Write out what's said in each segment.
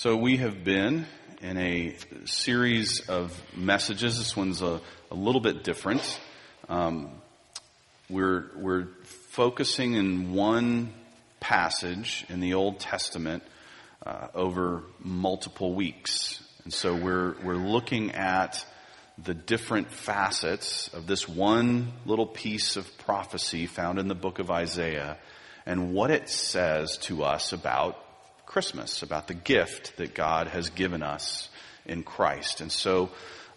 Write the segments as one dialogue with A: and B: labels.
A: So we have been in a series of messages. This one's a, a little bit different. Um, we're, we're focusing in one passage in the Old Testament uh, over multiple weeks. And so we're, we're looking at the different facets of this one little piece of prophecy found in the book of Isaiah and what it says to us about Christmas, about the gift that God has given us in Christ. And so,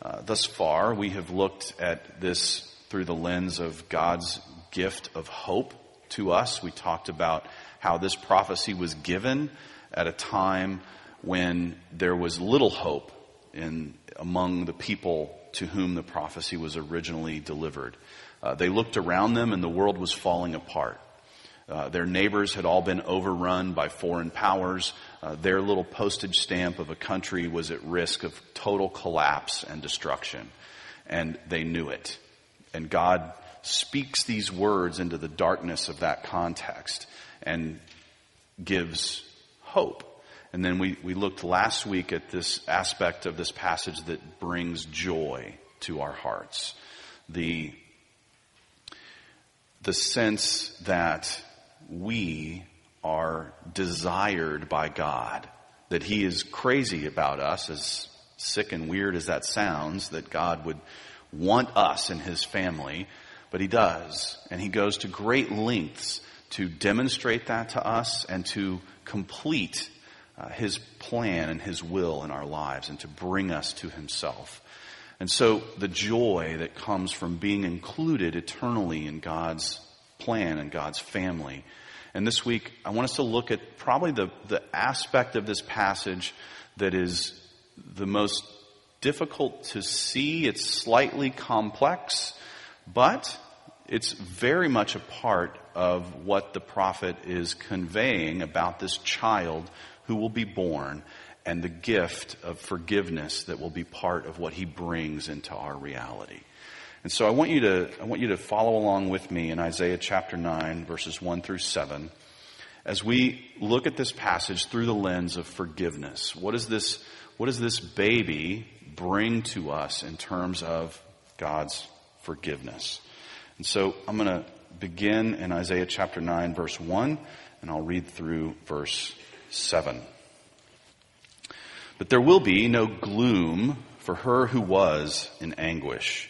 A: uh, thus far, we have looked at this through the lens of God's gift of hope to us. We talked about how this prophecy was given at a time when there was little hope in among the people to whom the prophecy was originally delivered. Uh, they looked around them and the world was falling apart. Uh, their neighbors had all been overrun by foreign powers. Uh, their little postage stamp of a country was at risk of total collapse and destruction. And they knew it. And God speaks these words into the darkness of that context and gives hope. And then we, we looked last week at this aspect of this passage that brings joy to our hearts. The, the sense that we are desired by God, that He is crazy about us, as sick and weird as that sounds, that God would want us in His family, but He does. And He goes to great lengths to demonstrate that to us and to complete uh, His plan and His will in our lives and to bring us to Himself. And so the joy that comes from being included eternally in God's plan and God's family. And this week, I want us to look at probably the, the aspect of this passage that is the most difficult to see. It's slightly complex, but it's very much a part of what the prophet is conveying about this child who will be born and the gift of forgiveness that will be part of what he brings into our reality. And so I want you to, I want you to follow along with me in Isaiah chapter 9 verses 1 through 7 as we look at this passage through the lens of forgiveness. What does this, what does this baby bring to us in terms of God's forgiveness? And so I'm going to begin in Isaiah chapter 9 verse 1 and I'll read through verse 7. But there will be no gloom for her who was in anguish.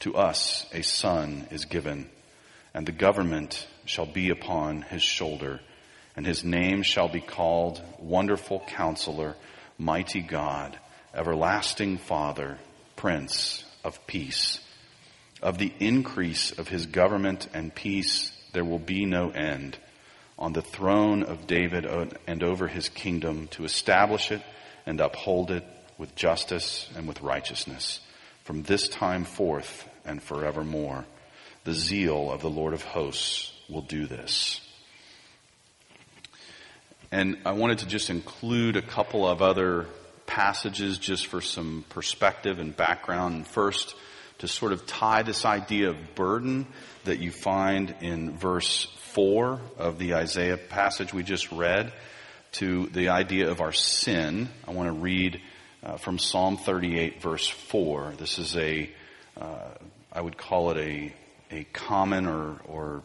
A: to us a son is given, and the government shall be upon his shoulder, and his name shall be called Wonderful Counselor, Mighty God, Everlasting Father, Prince of Peace. Of the increase of his government and peace there will be no end on the throne of David and over his kingdom to establish it and uphold it with justice and with righteousness from this time forth and forevermore. The zeal of the Lord of hosts will do this. And I wanted to just include a couple of other passages just for some perspective and background. First, to sort of tie this idea of burden that you find in verse 4 of the Isaiah passage we just read to the idea of our sin. I want to read uh, from Psalm 38 verse 4. This is a, uh, I would call it a, a common or, or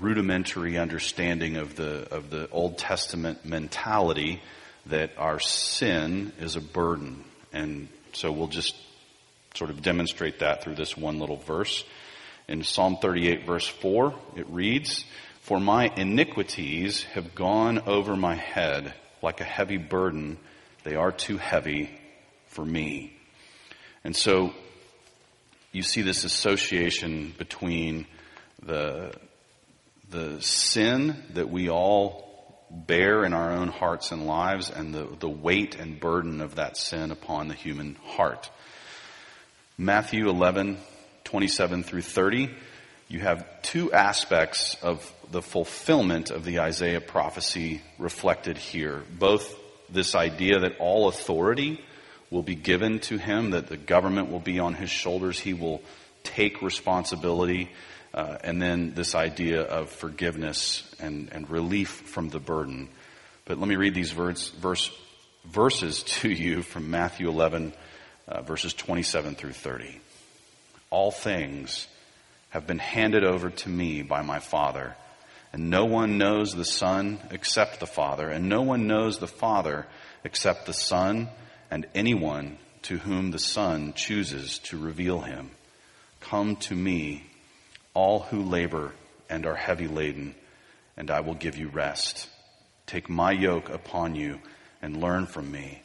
A: rudimentary understanding of the, of the Old Testament mentality that our sin is a burden. And so we'll just sort of demonstrate that through this one little verse. In Psalm 38 verse 4, it reads, For my iniquities have gone over my head like a heavy burden. They are too heavy for me. And so you see this association between the, the sin that we all bear in our own hearts and lives and the, the weight and burden of that sin upon the human heart. Matthew 11, 27 through 30, you have two aspects of the fulfillment of the Isaiah prophecy reflected here. Both this idea that all authority will be given to him, that the government will be on his shoulders, he will take responsibility, uh, and then this idea of forgiveness and, and relief from the burden. But let me read these verse, verse, verses to you from Matthew 11, uh, verses 27 through 30. All things have been handed over to me by my Father, and no one knows the Son except the Father, and no one knows the Father except the Son and anyone to whom the Son chooses to reveal him. Come to me, all who labor and are heavy laden, and I will give you rest. Take my yoke upon you and learn from me,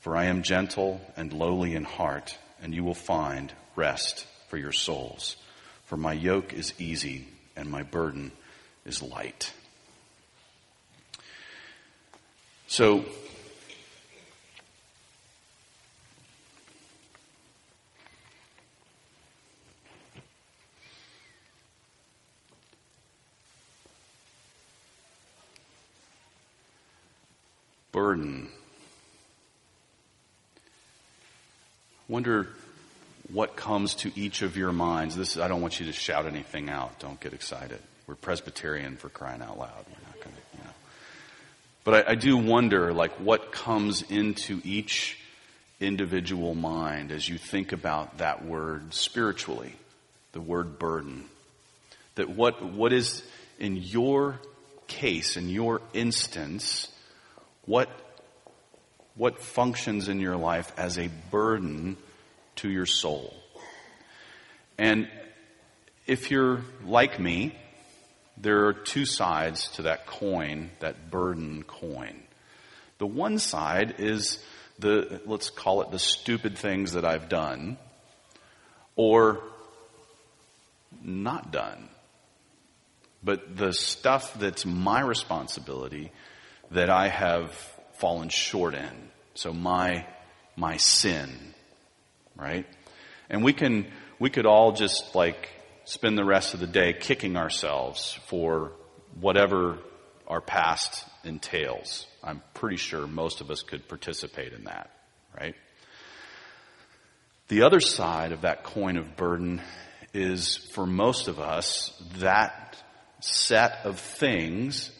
A: for I am gentle and lowly in heart, and you will find rest for your souls. For my yoke is easy and my burden is light. So, burden. Wonder what comes to each of your minds. This I don't want you to shout anything out. Don't get excited. We're Presbyterian for crying out loud. We're not going to, you know. But I, I do wonder, like, what comes into each individual mind as you think about that word spiritually, the word burden. That what what is in your case, in your instance, what, what functions in your life as a burden to your soul? And if you're like me, there are two sides to that coin, that burden coin. The one side is the, let's call it the stupid things that I've done or not done. But the stuff that's my responsibility that I have fallen short in. So my, my sin, right? And we can, we could all just like spend the rest of the day kicking ourselves for whatever our past entails. I'm pretty sure most of us could participate in that, right? The other side of that coin of burden is for most of us that set of things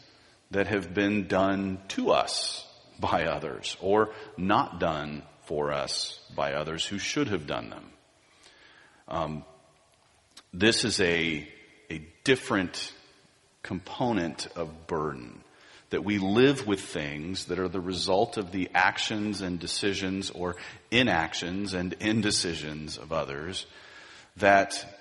A: that have been done to us by others or not done for us by others who should have done them. Um, this is a, a different component of burden that we live with things that are the result of the actions and decisions or inactions and indecisions of others that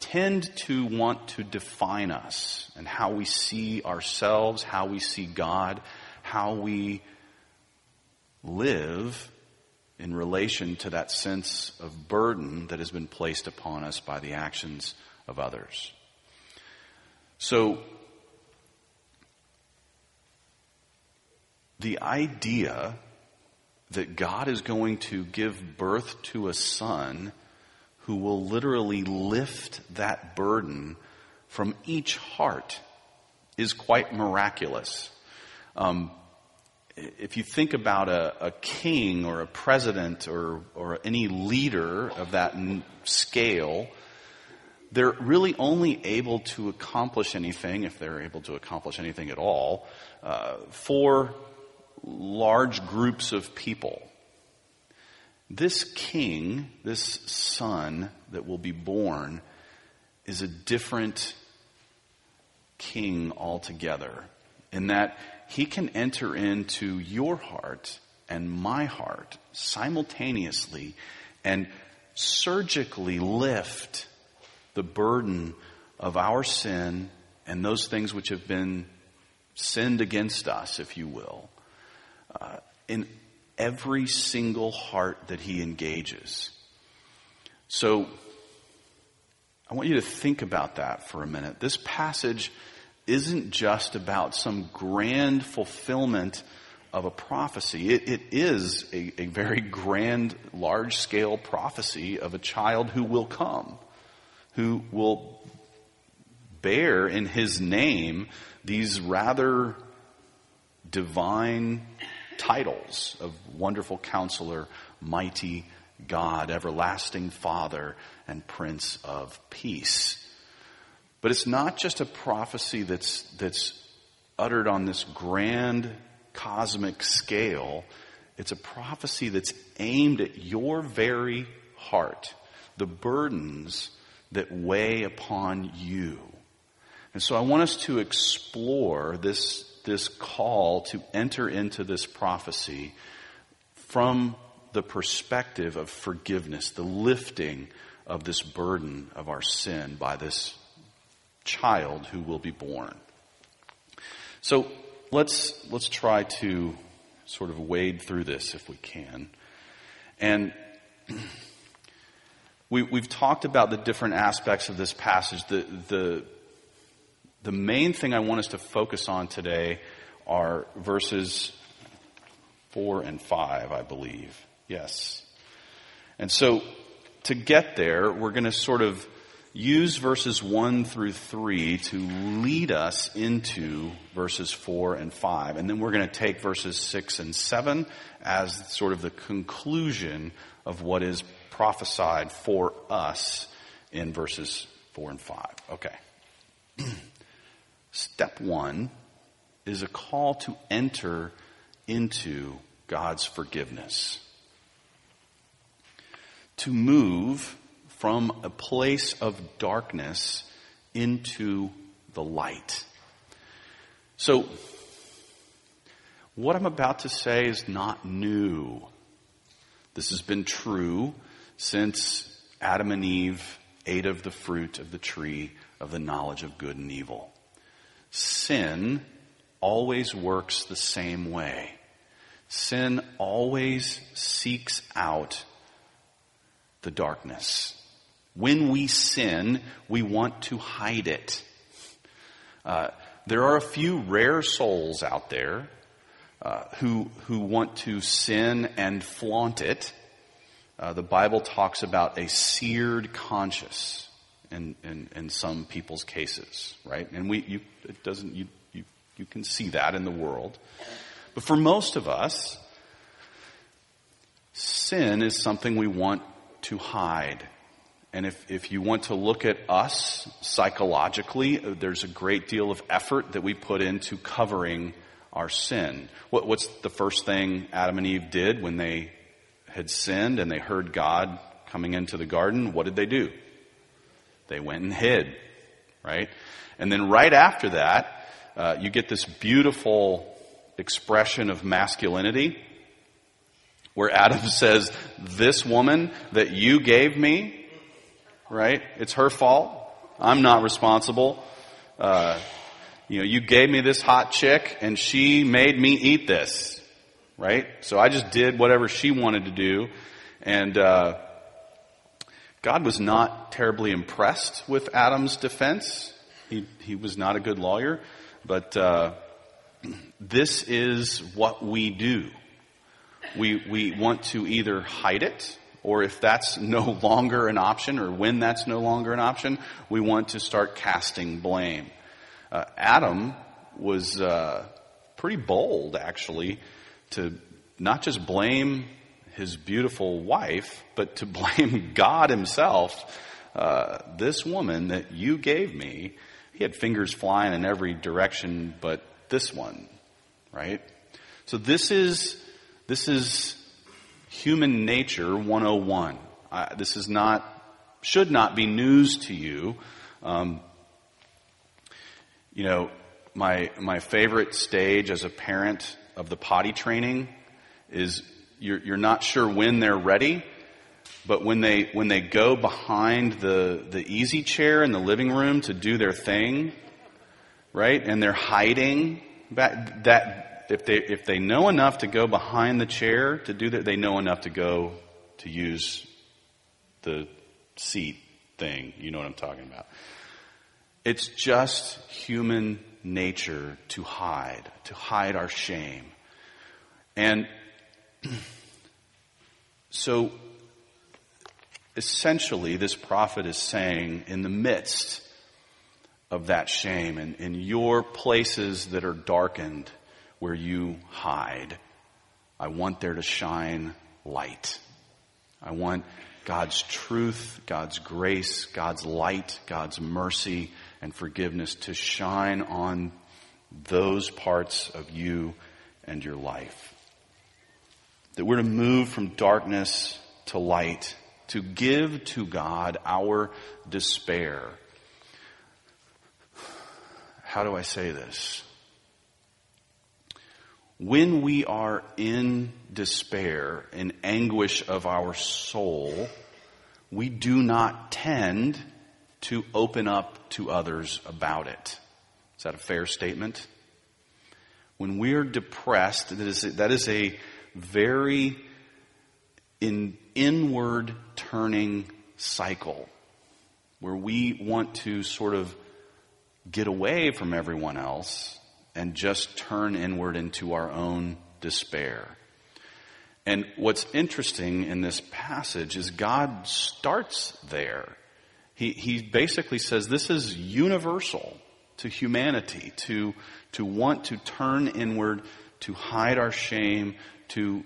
A: tend to want to define us and how we see ourselves, how we see God, how we live in relation to that sense of burden that has been placed upon us by the actions of others. So, the idea that God is going to give birth to a son who will literally lift that burden from each heart is quite miraculous. Um, if you think about a, a, king or a president or, or any leader of that scale, they're really only able to accomplish anything, if they're able to accomplish anything at all, uh, for large groups of people. This king, this son that will be born, is a different king altogether in that he can enter into your heart and my heart simultaneously and surgically lift the burden of our sin and those things which have been sinned against us, if you will, uh, in every single heart that he engages. So, I want you to think about that for a minute. This passage isn't just about some grand fulfillment of a prophecy. It, it is a, a very grand, large scale prophecy of a child who will come, who will bear in his name these rather divine titles of wonderful counselor, mighty God, everlasting Father, and Prince of Peace. But it's not just a prophecy that's, that's uttered on this grand cosmic scale. It's a prophecy that's aimed at your very heart, the burdens that weigh upon you. And so I want us to explore this, this call to enter into this prophecy from the perspective of forgiveness, the lifting of this burden of our sin by this child who will be born. So let's, let's try to sort of wade through this if we can. And we, we've talked about the different aspects of this passage. The, the, the main thing I want us to focus on today are verses 4 and 5, I believe. Yes. And so to get there, we're going to sort of use verses 1 through 3 to lead us into verses 4 and 5. And then we're going to take verses 6 and 7 as sort of the conclusion of what is prophesied for us in verses 4 and 5. Okay. Step 1 is a call to enter into God's forgiveness. To move from a place of darkness into the light. So, what I'm about to say is not new. This has been true since Adam and Eve ate of the fruit of the tree of the knowledge of good and evil. Sin always works the same way. Sin always seeks out the darkness. When we sin, we want to hide it. Uh, there are a few rare souls out there uh, who who want to sin and flaunt it. Uh, the Bible talks about a seared conscience in, in, in some people's cases, right? And we you it doesn't you, you you can see that in the world, but for most of us, sin is something we want to hide. And if, if you want to look at us psychologically, there's a great deal of effort that we put into covering our sin. What, what's the first thing Adam and Eve did when they had sinned and they heard God coming into the garden? What did they do? They went and hid, right? And then right after that, uh, you get this beautiful expression of masculinity where Adam says, This woman that you gave me, right? It's her fault. I'm not responsible. Uh, you know, you gave me this hot chick and she made me eat this, right? So I just did whatever she wanted to do. And, uh, God was not terribly impressed with Adam's defense. He, he was not a good lawyer, but, uh, this is what we do. We, we want to either hide it or if that's no longer an option, or when that's no longer an option, we want to start casting blame. Uh, Adam was uh, pretty bold, actually, to not just blame his beautiful wife, but to blame God himself. Uh, this woman that you gave me, he had fingers flying in every direction, but this one, right? So this is this is Human Nature 101. Uh, this is not, should not be news to you. Um, you know, my, my favorite stage as a parent of the potty training is you're, you're not sure when they're ready, but when they, when they go behind the, the easy chair in the living room to do their thing, right? And they're hiding that, if they, if they know enough to go behind the chair to do that, they know enough to go to use the seat thing. You know what I'm talking about. It's just human nature to hide, to hide our shame. And so essentially, this prophet is saying, in the midst of that shame and in your places that are darkened where you hide, I want there to shine light. I want God's truth, God's grace, God's light, God's mercy and forgiveness to shine on those parts of you and your life. That we're to move from darkness to light, to give to God our despair. How do I say this? When we are in despair, in anguish of our soul, we do not tend to open up to others about it. Is that a fair statement? When we're depressed, that is, that is a very in, inward turning cycle where we want to sort of get away from everyone else and just turn inward into our own despair. And what's interesting in this passage is God starts there. He, he basically says this is universal to humanity, to, to want to turn inward, to hide our shame, to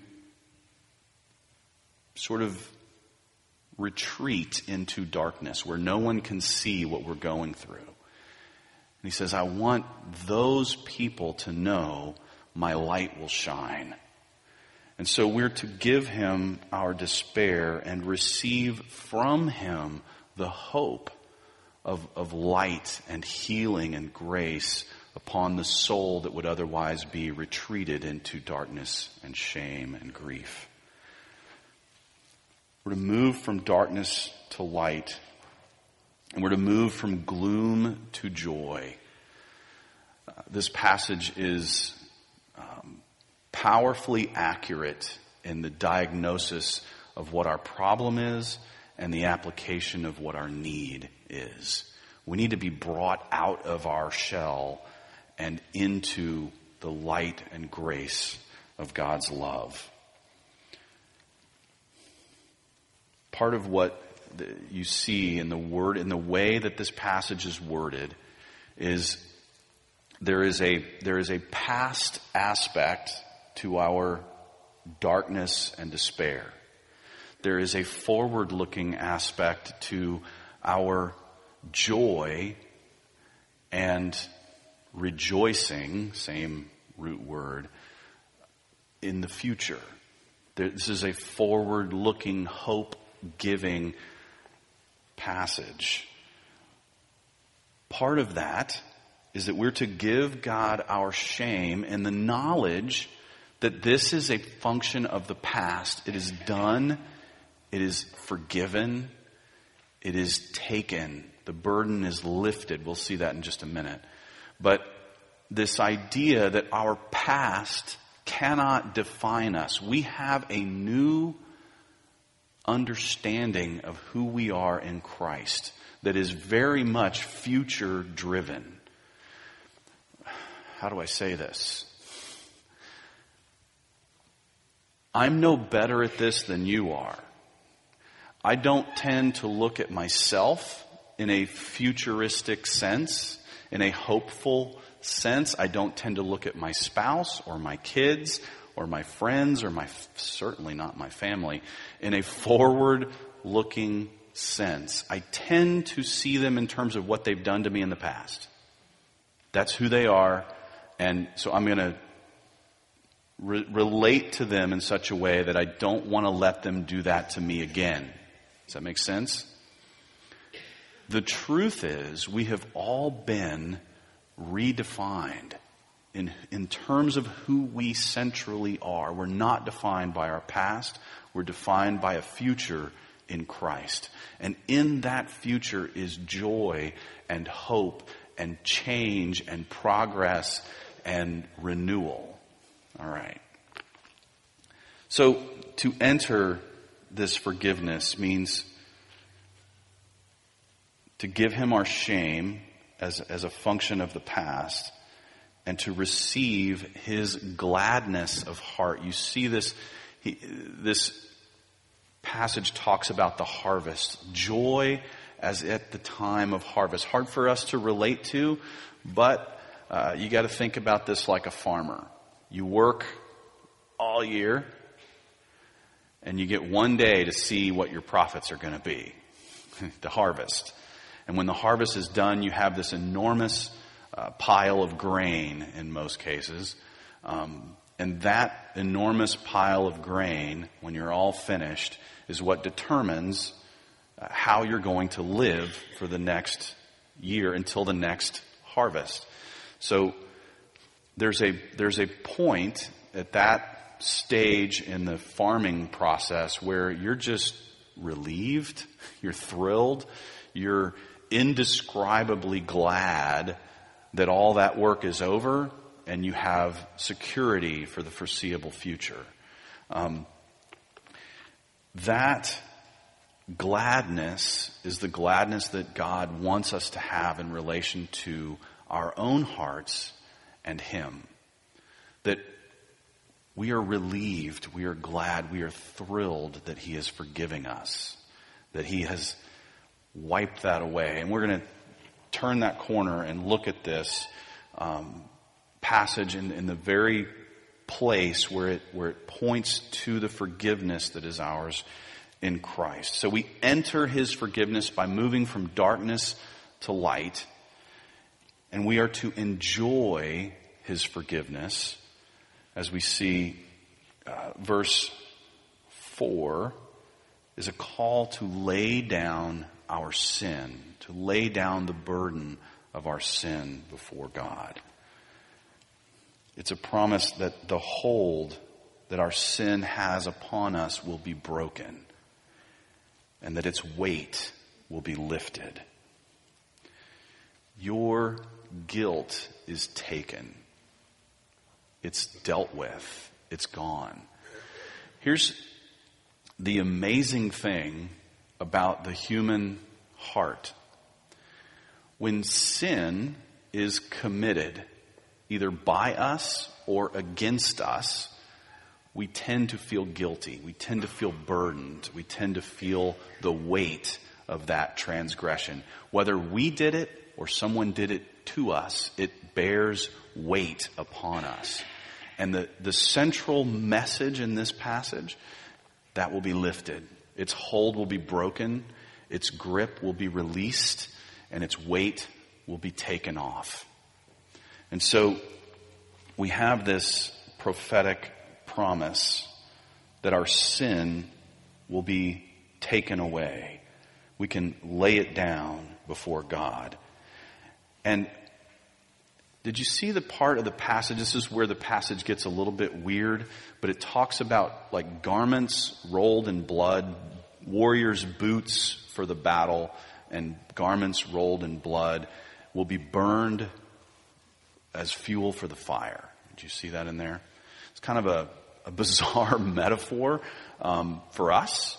A: sort of retreat into darkness where no one can see what we're going through. And he says, I want those people to know my light will shine. And so we're to give him our despair and receive from him the hope of, of light and healing and grace upon the soul that would otherwise be retreated into darkness and shame and grief. We're to move from darkness to light, and we're to move from gloom to joy. Uh, this passage is um, powerfully accurate in the diagnosis of what our problem is and the application of what our need is. We need to be brought out of our shell and into the light and grace of God's love. Part of what you see in the word, in the way that this passage is worded, is there is a, there is a past aspect to our darkness and despair there is a forward looking aspect to our joy and rejoicing, same root word, in the future. This is a forward looking, hope giving passage. Part of that is that we're to give God our shame and the knowledge that this is a function of the past. It is done it is forgiven. It is taken. The burden is lifted. We'll see that in just a minute. But this idea that our past cannot define us. We have a new understanding of who we are in Christ that is very much future driven. How do I say this? I'm no better at this than you are. I don't tend to look at myself in a futuristic sense, in a hopeful sense. I don't tend to look at my spouse or my kids or my friends or my, certainly not my family, in a forward looking sense. I tend to see them in terms of what they've done to me in the past. That's who they are. And so I'm going to re- relate to them in such a way that I don't want to let them do that to me again. Does that make sense? The truth is, we have all been redefined in, in terms of who we centrally are. We're not defined by our past. We're defined by a future in Christ. And in that future is joy and hope and change and progress and renewal. All right. So to enter this forgiveness means to give him our shame as, as a function of the past and to receive his gladness of heart. You see this, he, this passage talks about the harvest. Joy as at the time of harvest. Hard for us to relate to, but uh, you got to think about this like a farmer. You work all year, and you get one day to see what your profits are going to be, the harvest. And when the harvest is done, you have this enormous uh, pile of grain in most cases. Um, and that enormous pile of grain, when you're all finished, is what determines uh, how you're going to live for the next year until the next harvest. So there's a, there's a point at that stage in the farming process where you're just relieved, you're thrilled, you're indescribably glad that all that work is over and you have security for the foreseeable future. Um, that gladness is the gladness that God wants us to have in relation to our own hearts and Him. That we are relieved, we are glad, we are thrilled that He is forgiving us, that He has wiped that away. And we're going to turn that corner and look at this um, passage in, in the very place where it, where it points to the forgiveness that is ours in Christ. So we enter His forgiveness by moving from darkness to light, and we are to enjoy His forgiveness as we see uh, verse 4 is a call to lay down our sin, to lay down the burden of our sin before God. It's a promise that the hold that our sin has upon us will be broken and that its weight will be lifted. Your guilt is taken. It's dealt with. It's gone. Here's the amazing thing about the human heart. When sin is committed, either by us or against us, we tend to feel guilty. We tend to feel burdened. We tend to feel the weight of that transgression. Whether we did it or someone did it to us, it bears weight upon us. And the, the central message in this passage, that will be lifted. Its hold will be broken. Its grip will be released and its weight will be taken off. And so we have this prophetic promise that our sin will be taken away. We can lay it down before God. And did you see the part of the passage? This is where the passage gets a little bit weird, but it talks about like garments rolled in blood, warriors' boots for the battle, and garments rolled in blood will be burned as fuel for the fire. Did you see that in there? It's kind of a a bizarre metaphor um, for us.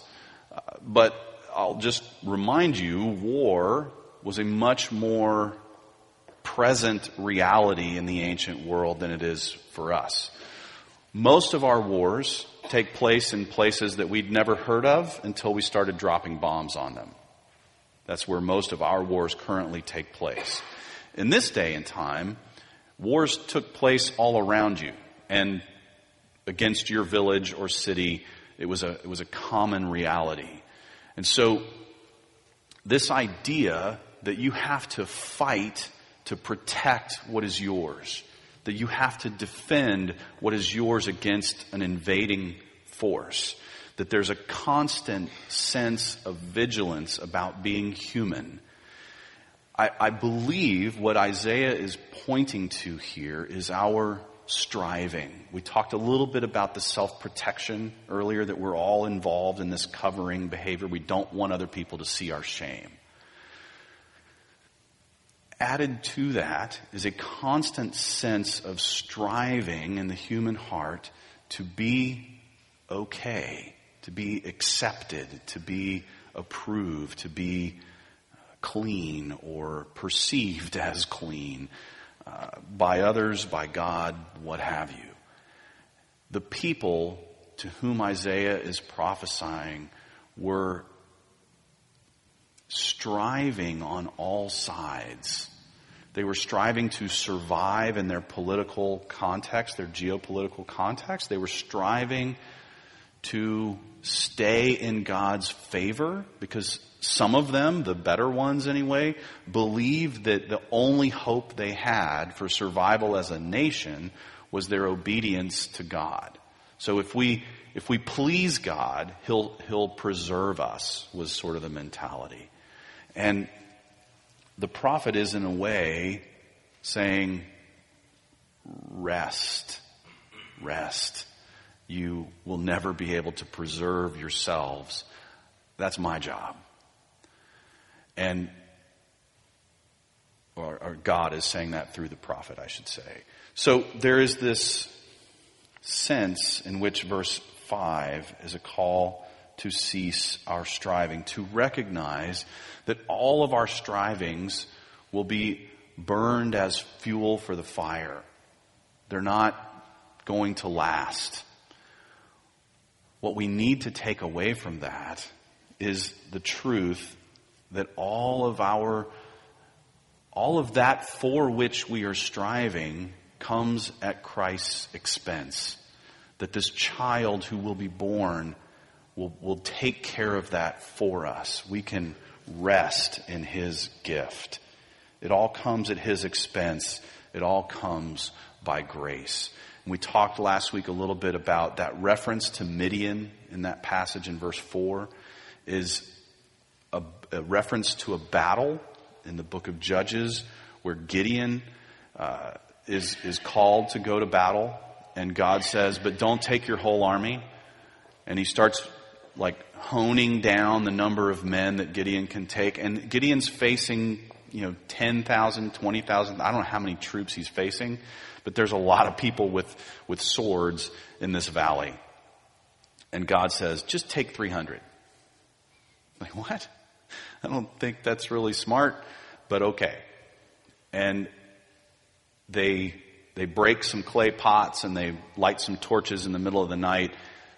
A: Uh, but I'll just remind you, war was a much more present reality in the ancient world than it is for us. Most of our wars take place in places that we'd never heard of until we started dropping bombs on them. That's where most of our wars currently take place. In this day and time, wars took place all around you. And against your village or city. It was a, it was a common reality. And so this idea that you have to fight to protect what is yours, that you have to defend what is yours against an invading force, that there's a constant sense of vigilance about being human. I, I believe what Isaiah is pointing to here is our striving. We talked a little bit about the self protection earlier, that we're all involved in this covering behavior. We don't want other people to see our shame. Added to that is a constant sense of striving in the human heart to be okay, to be accepted, to be approved, to be clean or perceived as clean uh, by others, by God, what have you. The people to whom Isaiah is prophesying were striving on all sides. They were striving to survive in their political context, their geopolitical context. They were striving to stay in God's favor because some of them, the better ones anyway, believed that the only hope they had for survival as a nation was their obedience to God. So if we, if we please God, He'll, He'll preserve us was sort of the mentality. And the prophet is in a way saying, rest, rest. You will never be able to preserve yourselves. That's my job. And, or, or God is saying that through the prophet, I should say. So there is this sense in which verse 5 is a call to cease our striving, to recognize that all of our strivings will be burned as fuel for the fire. They're not going to last. What we need to take away from that is the truth that all of our, all of that for which we are striving comes at Christ's expense. That this child who will be born will, will take care of that for us. We can rest in His gift. It all comes at His expense. It all comes by grace. And we talked last week a little bit about that reference to Midian in that passage in verse 4 is a, a reference to a battle in the book of Judges where Gideon uh, is, is called to go to battle and God says, but don't take your whole army. And he starts like honing down the number of men that Gideon can take. And Gideon's facing, you know, 10,000, 20,000. I don't know how many troops he's facing, but there's a lot of people with, with swords in this valley. And God says, just take 300. Like, what? I don't think that's really smart, but okay. And they, they break some clay pots and they light some torches in the middle of the night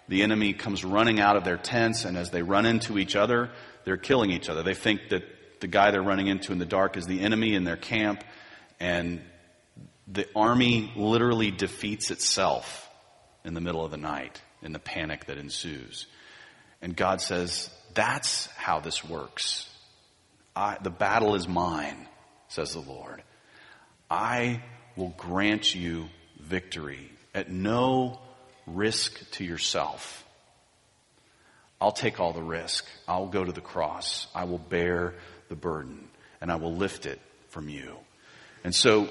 A: the enemy comes running out of their tents, and as they run into each other, they're killing each other. They think that the guy they're running into in the dark is the enemy in their camp, and the army literally defeats itself in the middle of the night in the panic that ensues. And God says, That's how this works. I, the battle is mine, says the Lord. I will grant you victory at no risk to yourself. I'll take all the risk. I'll go to the cross. I will bear the burden and I will lift it from you. And so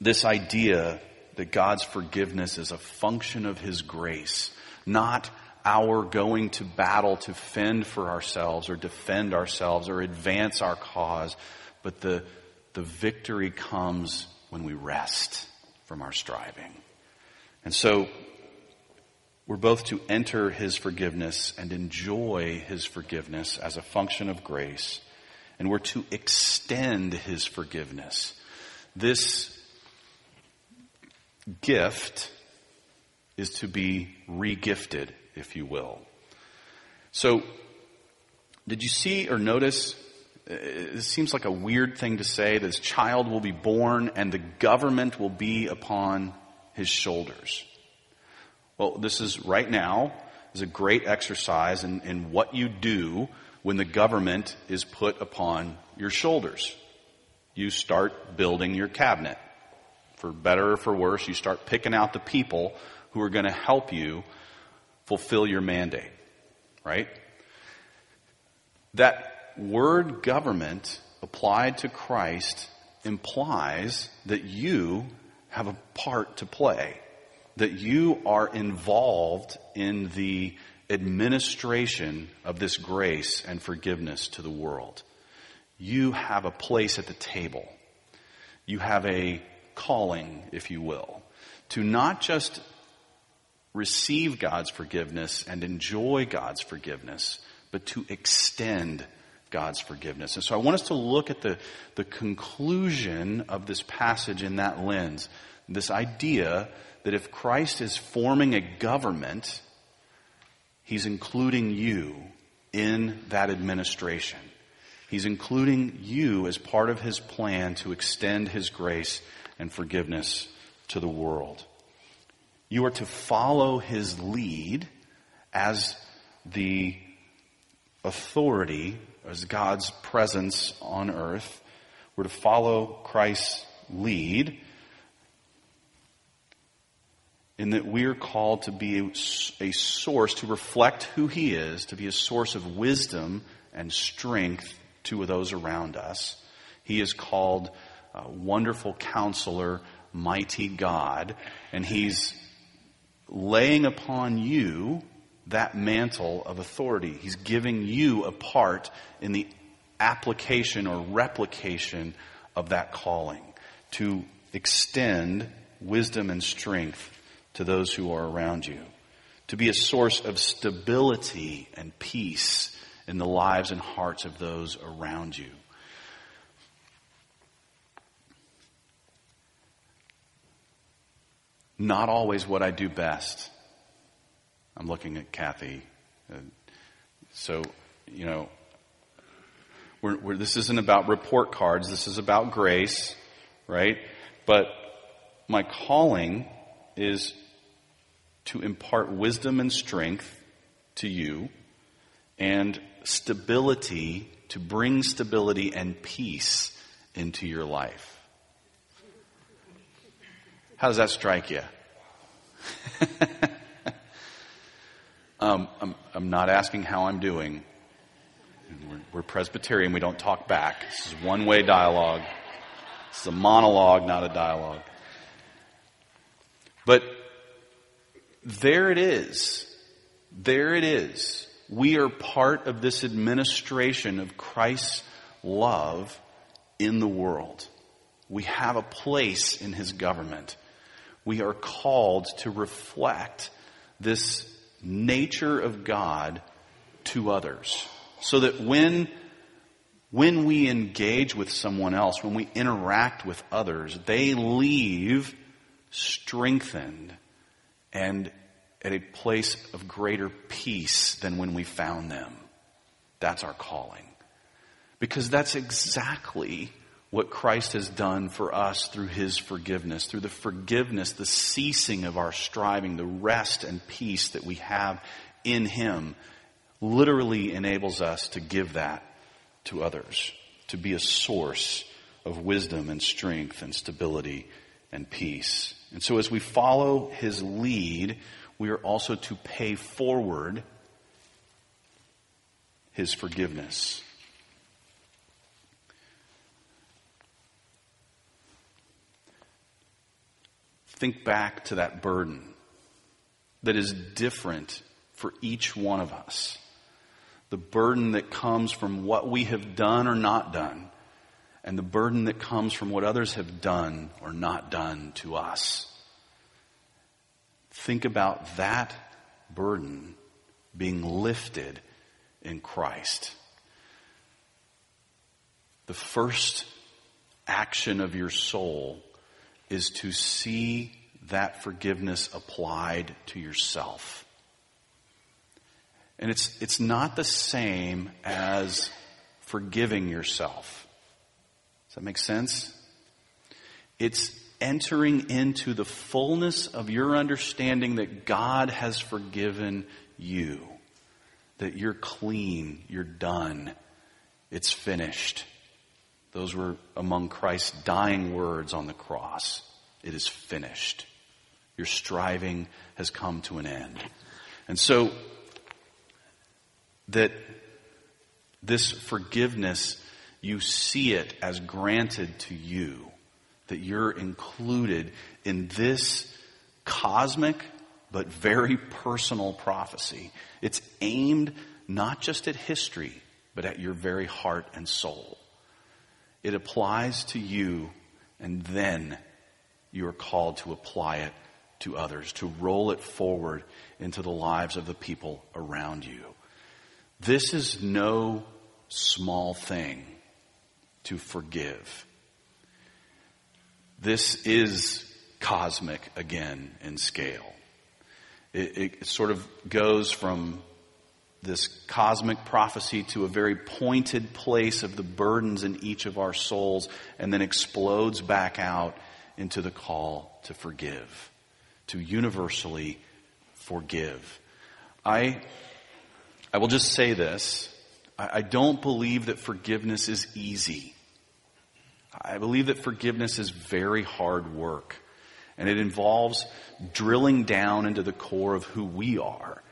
A: this idea that God's forgiveness is a function of His grace, not our going to battle to fend for ourselves or defend ourselves or advance our cause, but the, the victory comes when we rest from our striving. And so we're both to enter his forgiveness and enjoy his forgiveness as a function of grace, and we're to extend his forgiveness. This gift is to be regifted, if you will. So, did you see or notice? Uh, it seems like a weird thing to say. This child will be born and the government will be upon his shoulders. Well, this is right now is a great exercise in, in what you do when the government is put upon your shoulders. You start building your cabinet. For better or for worse, you start picking out the people who are going to help you fulfill your mandate. Right? That word government applied to Christ implies that you have a part to play, that you are involved in the administration of this grace and forgiveness to the world. You have a place at the table. You have a calling, if you will, to not just receive God's forgiveness and enjoy God's forgiveness, but to extend God's forgiveness. And so I want us to look at the, the conclusion of this passage in that lens. This idea that if Christ is forming a government, he's including you in that administration. He's including you as part of his plan to extend his grace and forgiveness to the world. You are to follow his lead as the authority, as God's presence on earth. We're to follow Christ's lead in that we are called to be a, source, to reflect who He is, to be a source of wisdom and strength to those around us. He is called Wonderful Counselor, Mighty God, and He's laying upon you that mantle of authority. He's giving you a part in the application or replication of that calling to extend wisdom and strength to those who are around you, to be a source of stability and peace in the lives and hearts of those around you. Not always what I do best I'm looking at Kathy. Uh, so, you know, we're, we're, this isn't about report cards. This is about grace, right? But my calling is to impart wisdom and strength to you and stability, to bring stability and peace into your life. How does that strike you? Um, I'm, I'm, not asking how I'm doing. We're, we're, Presbyterian. We don't talk back. This is one way dialogue. Is a monologue, not a dialogue. But there it is. There it is. We are part of this administration of Christ's love in the world. We have a place in His government. We are called to reflect this nature of God to others. So that when, when we engage with someone else, when we interact with others, they leave strengthened and at a place of greater peace than when we found them. That's our calling. Because that's exactly what Christ has done for us through his forgiveness, through the forgiveness, the ceasing of our striving, the rest and peace that we have in him, literally enables us to give that to others, to be a source of wisdom and strength and stability and peace. And so as we follow his lead, we are also to pay forward his forgiveness. think back to that burden that is different for each one of us. The burden that comes from what we have done or not done, and the burden that comes from what others have done or not done to us. Think about that burden being lifted in Christ. The first action of your soul is to see that forgiveness applied to yourself. And it's, it's not the same as forgiving yourself. Does that make sense? It's entering into the fullness of your understanding that God has forgiven you, that you're clean, you're done, it's finished. Those were among Christ's dying words on the cross. It is finished. Your striving has come to an end. And so, that this forgiveness you see it as granted to you, that you're included in this cosmic but very personal prophecy. It's aimed not just at history, but at your very heart and soul. It applies to you, and then you are called to apply it to others, to roll it forward into the lives of the people around you. This is no small thing to forgive. This is cosmic again in scale. It, it, sort of goes from this cosmic prophecy to a very pointed place of the burdens in each of our souls and then explodes back out into the call to forgive, to universally forgive. I, I will just say this. I, don't believe that forgiveness is easy. I believe that forgiveness is very hard work. And it involves drilling down into the core of who we are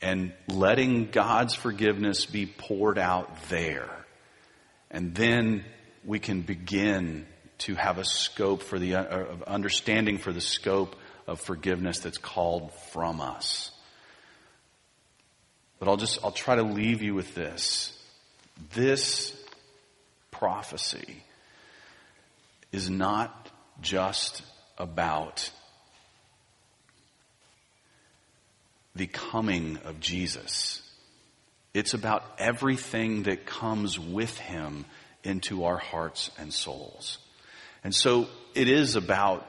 A: and letting God's forgiveness be poured out there. And then we can begin to have a scope for the uh, understanding for the scope of forgiveness that's called from us. But I'll just, I'll try to leave you with this. This prophecy is not just about the coming of Jesus. It's about everything that comes with him into our hearts and souls. And so it is about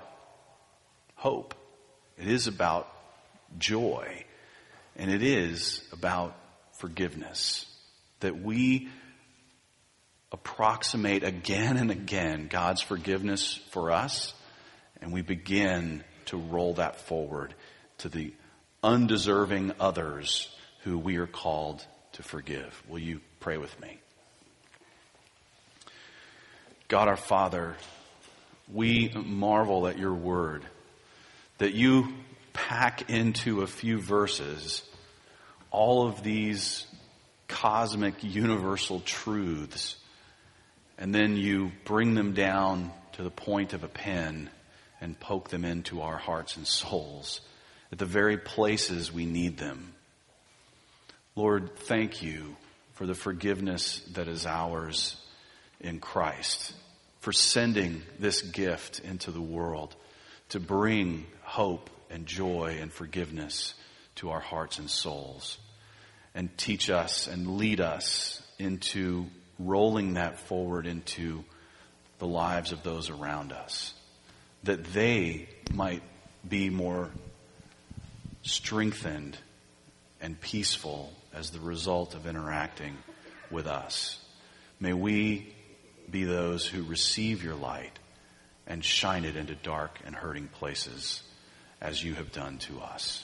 A: hope. It is about joy. And it is about forgiveness. That we approximate again and again God's forgiveness for us, and we begin to roll that forward to the undeserving others who we are called to forgive. Will you pray with me? God our Father, we marvel at your word that you pack into a few verses all of these cosmic universal truths and then you bring them down to the point of a pen and poke them into our hearts and souls at the very places we need them. Lord, thank you for the forgiveness that is ours in Christ, for sending this gift into the world to bring hope and joy and forgiveness to our hearts and souls. And teach us and lead us into rolling that forward into the lives of those around us, that they might be more strengthened and peaceful as the result of interacting with us. May we be those who receive your light and shine it into dark and hurting places as you have done to us.